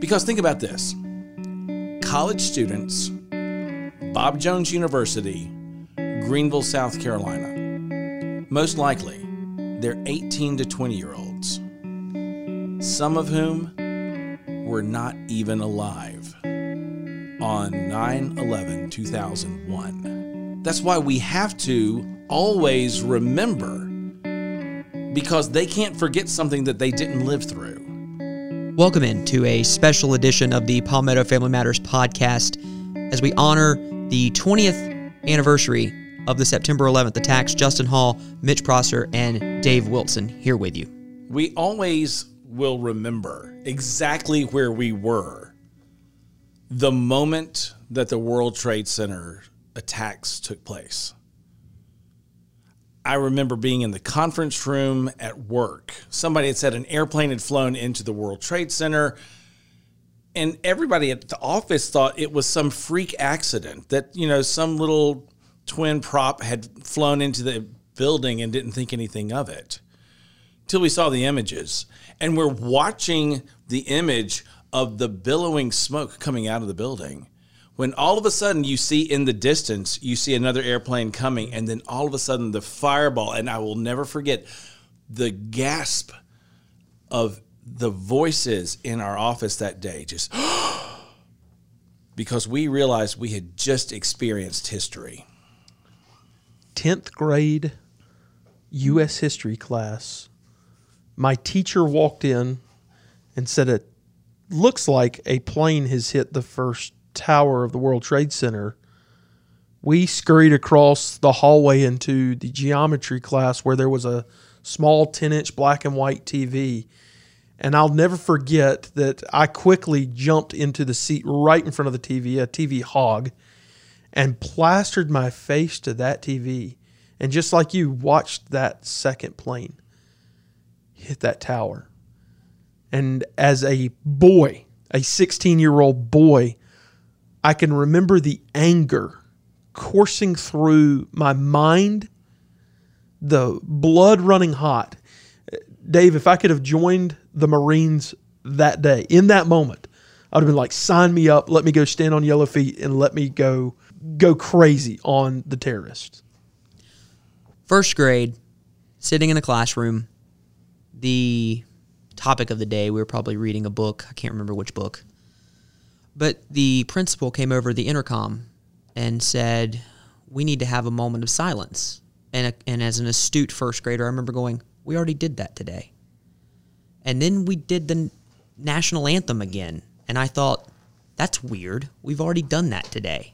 Because think about this college students, Bob Jones University, Greenville, South Carolina. Most likely, they're 18 to 20 year olds, some of whom were not even alive on 9 11 2001. That's why we have to always remember because they can't forget something that they didn't live through. Welcome in to a special edition of the Palmetto Family Matters podcast as we honor the 20th anniversary of the September 11th attacks. Justin Hall, Mitch Prosser, and Dave Wilson here with you. We always will remember exactly where we were the moment that the World Trade Center attacks took place. I remember being in the conference room at work. Somebody had said an airplane had flown into the World Trade Center, and everybody at the office thought it was some freak accident that, you know, some little twin prop had flown into the building and didn't think anything of it. Till we saw the images. And we're watching the image of the billowing smoke coming out of the building when all of a sudden you see in the distance you see another airplane coming and then all of a sudden the fireball and i will never forget the gasp of the voices in our office that day just because we realized we had just experienced history. 10th grade US history class. My teacher walked in and said it looks like a plane has hit the first tower of the World Trade Center, we scurried across the hallway into the geometry class where there was a small 10 inch black and white TV. And I'll never forget that I quickly jumped into the seat right in front of the TV, a TV hog, and plastered my face to that TV. And just like you, watched that second plane hit that tower. And as a boy, a 16 year old boy, I can remember the anger coursing through my mind, the blood running hot. Dave, if I could have joined the Marines that day, in that moment, I'd have been like, sign me up, let me go stand on yellow feet, and let me go go crazy on the terrorists. First grade, sitting in the classroom, the topic of the day, we were probably reading a book. I can't remember which book. But the principal came over the intercom and said, We need to have a moment of silence. And, and as an astute first grader, I remember going, We already did that today. And then we did the national anthem again. And I thought, That's weird. We've already done that today.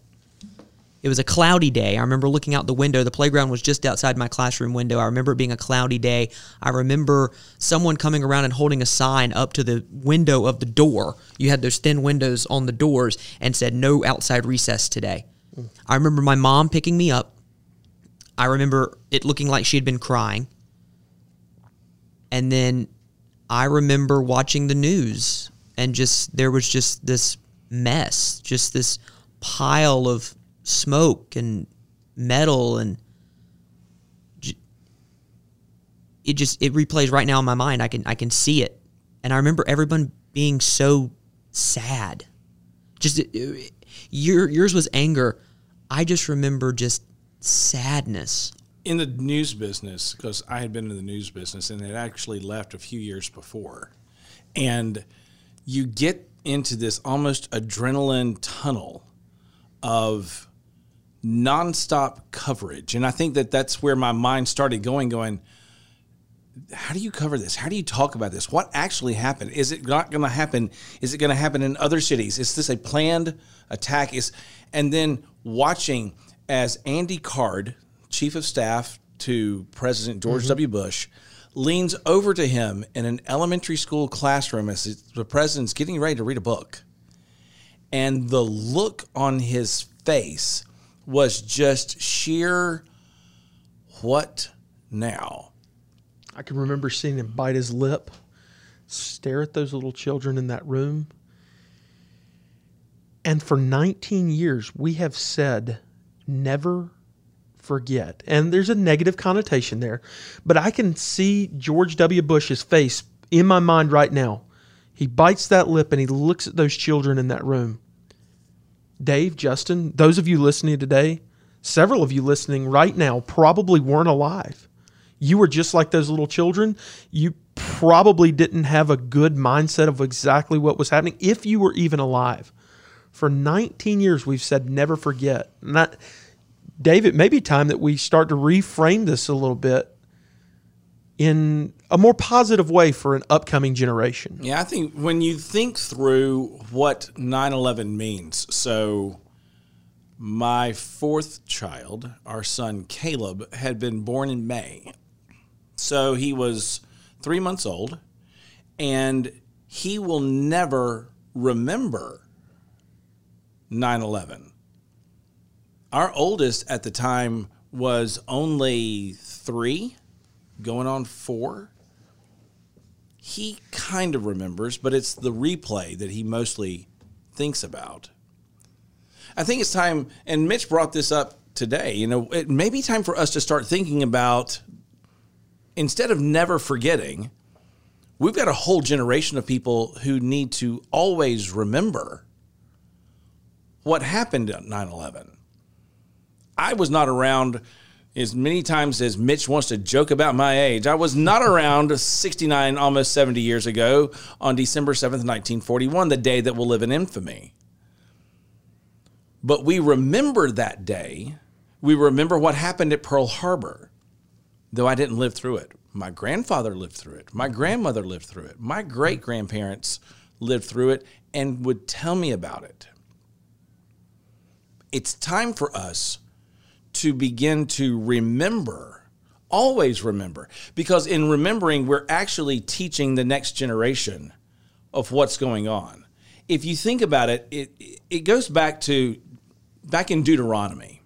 It was a cloudy day. I remember looking out the window. The playground was just outside my classroom window. I remember it being a cloudy day. I remember someone coming around and holding a sign up to the window of the door. You had those thin windows on the doors and said, no outside recess today. Mm. I remember my mom picking me up. I remember it looking like she had been crying. And then I remember watching the news and just, there was just this mess, just this pile of smoke and metal and it just it replays right now in my mind. I can I can see it, and I remember everyone being so sad. Just your yours was anger. I just remember just sadness. In the news business, because I had been in the news business and had actually left a few years before, and you get into this almost adrenaline tunnel of nonstop coverage. And I think that that's where my mind started going, going, how do you cover this? How do you talk about this? What actually happened? Is it not going to happen? Is it going to happen in other cities? Is this a planned attack? Is and then watching as Andy Card, chief of staff to President George mm-hmm. W. Bush, leans over to him in an elementary school classroom as the president's getting ready to read a book, and the look on his face was just sheer what now? I can remember seeing him bite his lip, stare at those little children in that room. And for 19 years, we have said, never forget. And there's a negative connotation there, but I can see George W. Bush's face in my mind right now. He bites that lip and he looks at those children in that room. Dave, Justin, those of you listening today, several of you listening right now probably weren't alive. You were just like those little children. You probably didn't have a good mindset of exactly what was happening if you were even alive. For 19 years, we've said never forget. Not, David, maybe time that we start to reframe this a little bit in a more positive way for an upcoming generation. Yeah, I think when you think through what 9 11 means, so my fourth child, our son Caleb, had been born in May. So he was three months old, and he will never remember 9 11. Our oldest at the time was only three, going on four. He kind of remembers, but it's the replay that he mostly thinks about. I think it's time, and Mitch brought this up today. You know, it may be time for us to start thinking about instead of never forgetting, we've got a whole generation of people who need to always remember what happened at 9 11. I was not around as many times as Mitch wants to joke about my age. I was not around 69, almost 70 years ago on December 7th, 1941, the day that will live in infamy. But we remember that day. We remember what happened at Pearl Harbor, though I didn't live through it. My grandfather lived through it. My grandmother lived through it. My great grandparents lived through it and would tell me about it. It's time for us to begin to remember, always remember, because in remembering, we're actually teaching the next generation of what's going on. If you think about it, it, it goes back to back in Deuteronomy,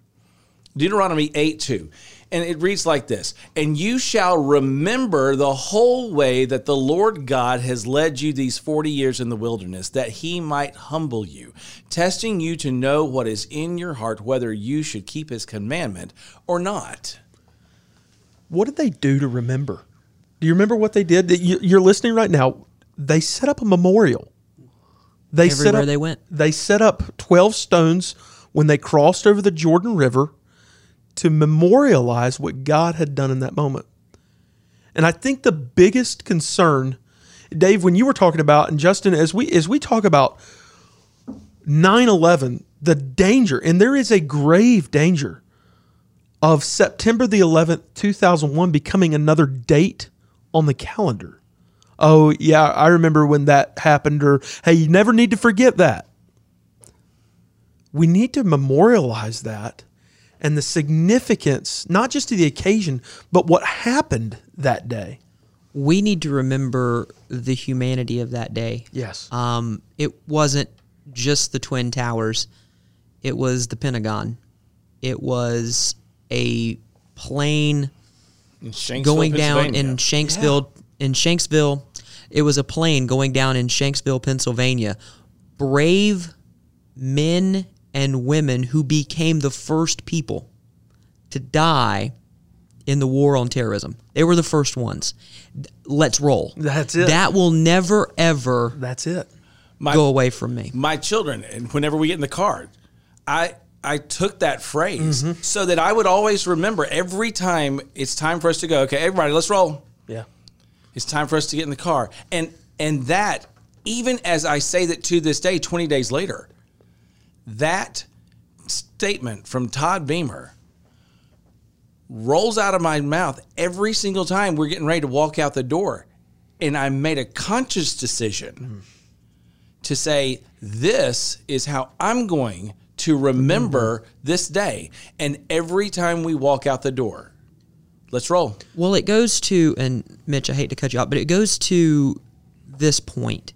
Deuteronomy 8 2. And it reads like this And you shall remember the whole way that the Lord God has led you these 40 years in the wilderness, that he might humble you, testing you to know what is in your heart, whether you should keep his commandment or not. What did they do to remember? Do you remember what they did? You- You're listening right now. They set up a memorial. They set Everywhere up, they went. They set up 12 stones when they crossed over the Jordan River to memorialize what God had done in that moment. And I think the biggest concern, Dave, when you were talking about, and Justin, as we as we talk about 9-11, the danger, and there is a grave danger of September the 11th, 2001 becoming another date on the calendar. Oh, yeah, I remember when that happened, or hey, you never need to forget that. We need to memorialize that and the significance, not just to the occasion, but what happened that day. We need to remember the humanity of that day. Yes. Um, it wasn't just the Twin Towers, it was the Pentagon. It was a plane In going down in Pennsylvania. Shanksville. In Shanksville, it was a plane going down in Shanksville, Pennsylvania. Brave men and women who became the first people to die in the war on terrorism. They were the first ones. Let's roll. That's it. That will never ever That's it. My- go away from me. my children and whenever we get in the car i i took that phrase mm-hmm. so that i would always remember every time it's time for us to go okay everybody let's roll Yeah. it's time for us to get in the car and and that even as i say that to this day 20 days later that statement from todd beamer rolls out of my mouth every single time we're getting ready to walk out the door and i made a conscious decision to say, this is how I'm going to remember this day. And every time we walk out the door, let's roll. Well, it goes to, and Mitch, I hate to cut you off, but it goes to this point.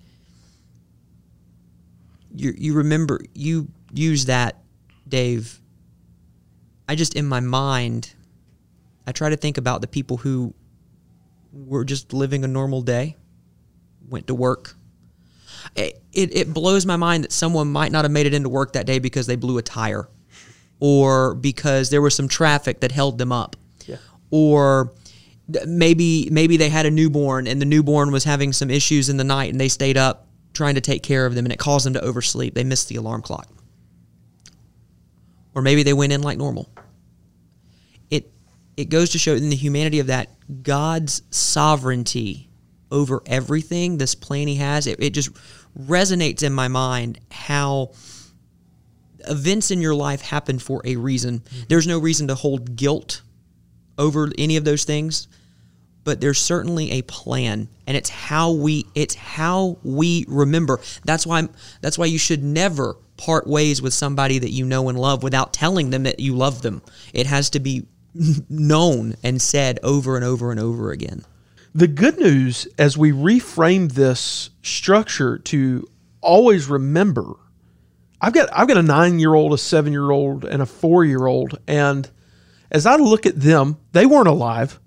You you remember you use that, Dave. I just in my mind, I try to think about the people who were just living a normal day, went to work. It, it, it blows my mind that someone might not have made it into work that day because they blew a tire or because there was some traffic that held them up Yeah. or maybe maybe they had a newborn and the newborn was having some issues in the night and they stayed up trying to take care of them and it caused them to oversleep. They missed the alarm clock. Or maybe they went in like normal. It it goes to show in the humanity of that God's sovereignty over everything, this plan he has, it, it just resonates in my mind how events in your life happen for a reason. Mm-hmm. There's no reason to hold guilt over any of those things, but there's certainly a plan, and it's how we it's how we remember. That's why that's why you should never part ways with somebody that you know and love without telling them that you love them. It has to be known and said over and over and over again. The good news as we reframe this structure to always remember I've got I've got a 9-year-old, a 7-year-old and a 4-year-old and as I look at them, they weren't alive.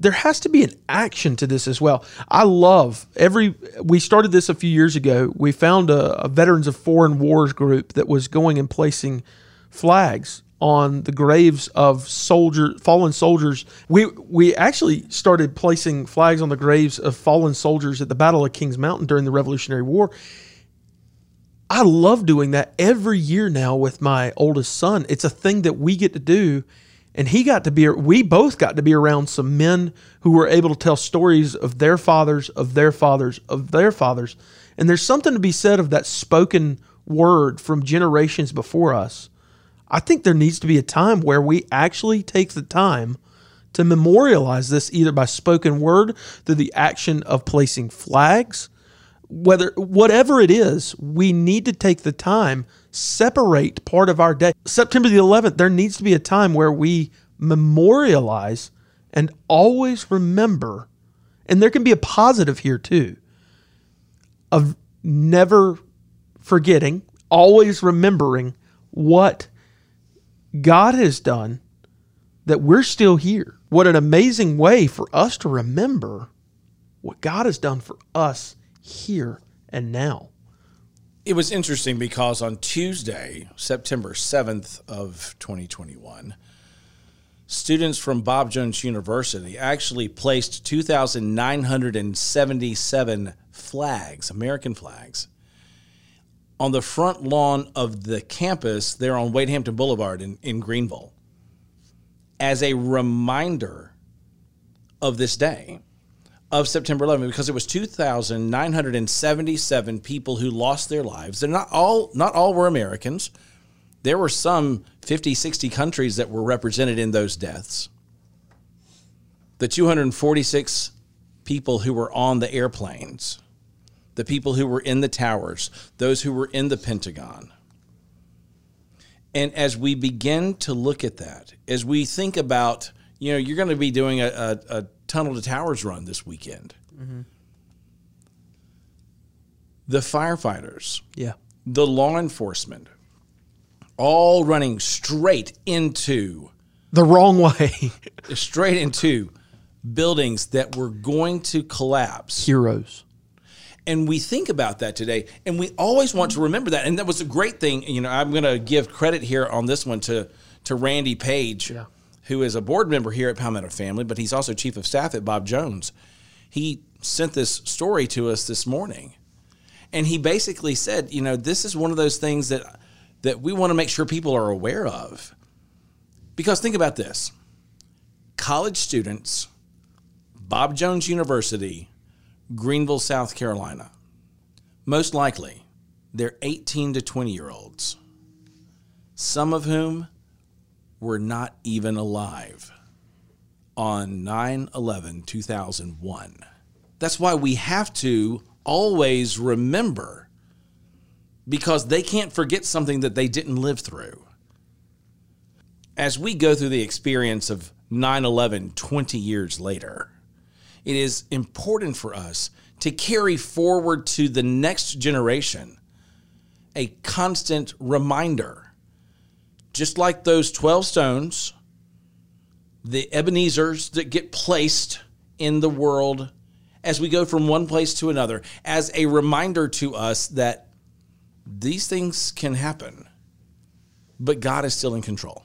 There has to be an action to this as well. I love every. We started this a few years ago. We found a, a Veterans of Foreign Wars group that was going and placing flags on the graves of soldier fallen soldiers. We we actually started placing flags on the graves of fallen soldiers at the Battle of Kings Mountain during the Revolutionary War. I love doing that every year now with my oldest son. It's a thing that we get to do and he got to be we both got to be around some men who were able to tell stories of their fathers of their fathers of their fathers. And there's something to be said of that spoken word from generations before us. I think there needs to be a time where we actually take the time to memorialize this either by spoken word through the action of placing flags whether whatever it is we need to take the time separate part of our day. September the 11th, there needs to be a time where we memorialize and always remember, and there can be a positive here too, of never forgetting, always remembering what God has done, that we're still here. What an amazing way for us to remember what God has done for us here and now. It was interesting because on Tuesday, September 7th of 2021, students from Bob Jones University actually placed 2,977 flags, American flags, on the front lawn of the campus there on Wade Hampton Boulevard in, in Greenville as a reminder of this day of September 11 because it was 2,977 people who lost their lives. They're not all not all were Americans. There were some 50, 60 countries that were represented in those deaths. The 246 people who were on the airplanes, the people who were in the towers, those who were in the Pentagon. And as we begin to look at that, as we think about, you know, you're going to be doing a, a, a Tunnel to Towers run this weekend. Mm-hmm. The firefighters, yeah, the law enforcement, all running straight into the wrong way, straight into buildings that were going to collapse. Heroes. And we think about that today, and we always want to remember that. And that was a great thing. You know, I'm going to give credit here on this one to to Randy Page. Yeah who is a board member here at Palmetto Family, but he's also chief of staff at Bob Jones. He sent this story to us this morning. And he basically said, you know, this is one of those things that that we want to make sure people are aware of. Because think about this. College students, Bob Jones University, Greenville, South Carolina. Most likely, they're 18 to 20 year olds, some of whom were not even alive on 9 11 2001. That's why we have to always remember because they can't forget something that they didn't live through. As we go through the experience of 9 11 20 years later, it is important for us to carry forward to the next generation a constant reminder just like those 12 stones, the Ebenezers that get placed in the world as we go from one place to another, as a reminder to us that these things can happen, but God is still in control.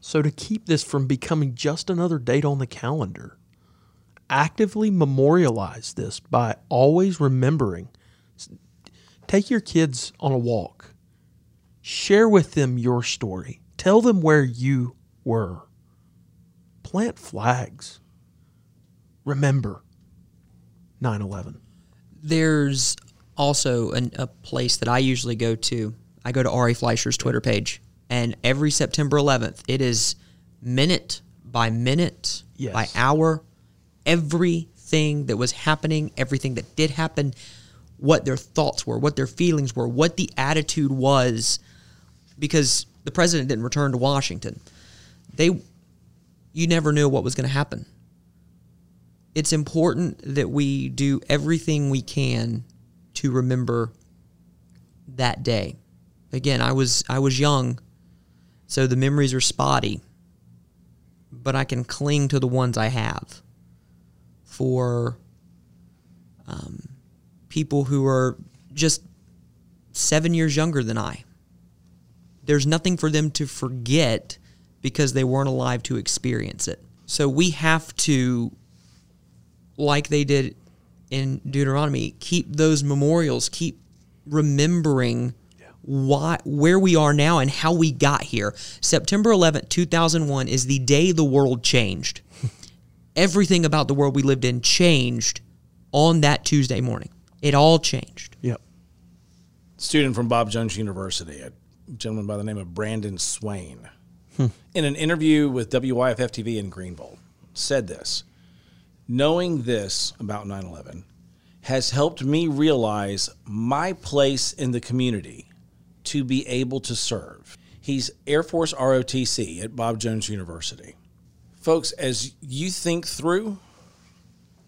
So, to keep this from becoming just another date on the calendar, actively memorialize this by always remembering. Take your kids on a walk. Share with them your story. Tell them where you were. Plant flags. Remember 9 11. There's also an, a place that I usually go to. I go to Ari Fleischer's Twitter page, and every September 11th, it is minute by minute, Yes. by hour, everything that was happening, everything that did happen, what their thoughts were, what their feelings were, what the attitude was, because the president didn't return to Washington. They, you never knew what was going to happen it's important that we do everything we can to remember that day. Again, I was I was young, so the memories are spotty, but I can cling to the ones I have. For um, people who are just seven years younger than I, there's nothing for them to forget because they weren't alive to experience it. So we have to like they did in Deuteronomy, keep those memorials, keep remembering why where we are now and how we got here. September 11th, 2001 is the day the world changed. Everything about the world we lived in changed on that Tuesday morning. It all changed. Yep. student from Bob Jones University, a gentleman by the name of Brandon Swain, hmm. in an interview with WYFF TV in Greenville, said this Knowing this about 9 11 has helped me realize my place in the community to be able to serve. He's Air Force ROTC at Bob Jones University. Folks, as you think through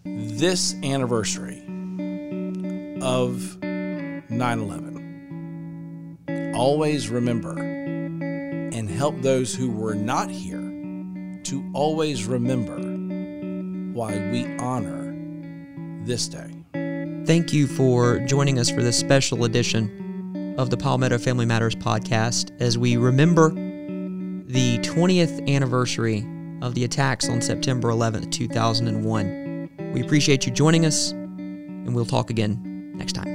this anniversary of 9 11. Always remember and help those who were not here to always remember why we honor this day. Thank you for joining us for this special edition of the Palmetto Family Matters podcast as we remember the 20th anniversary of the attacks on September 11th, 2001. We appreciate you joining us, and we'll talk again next time.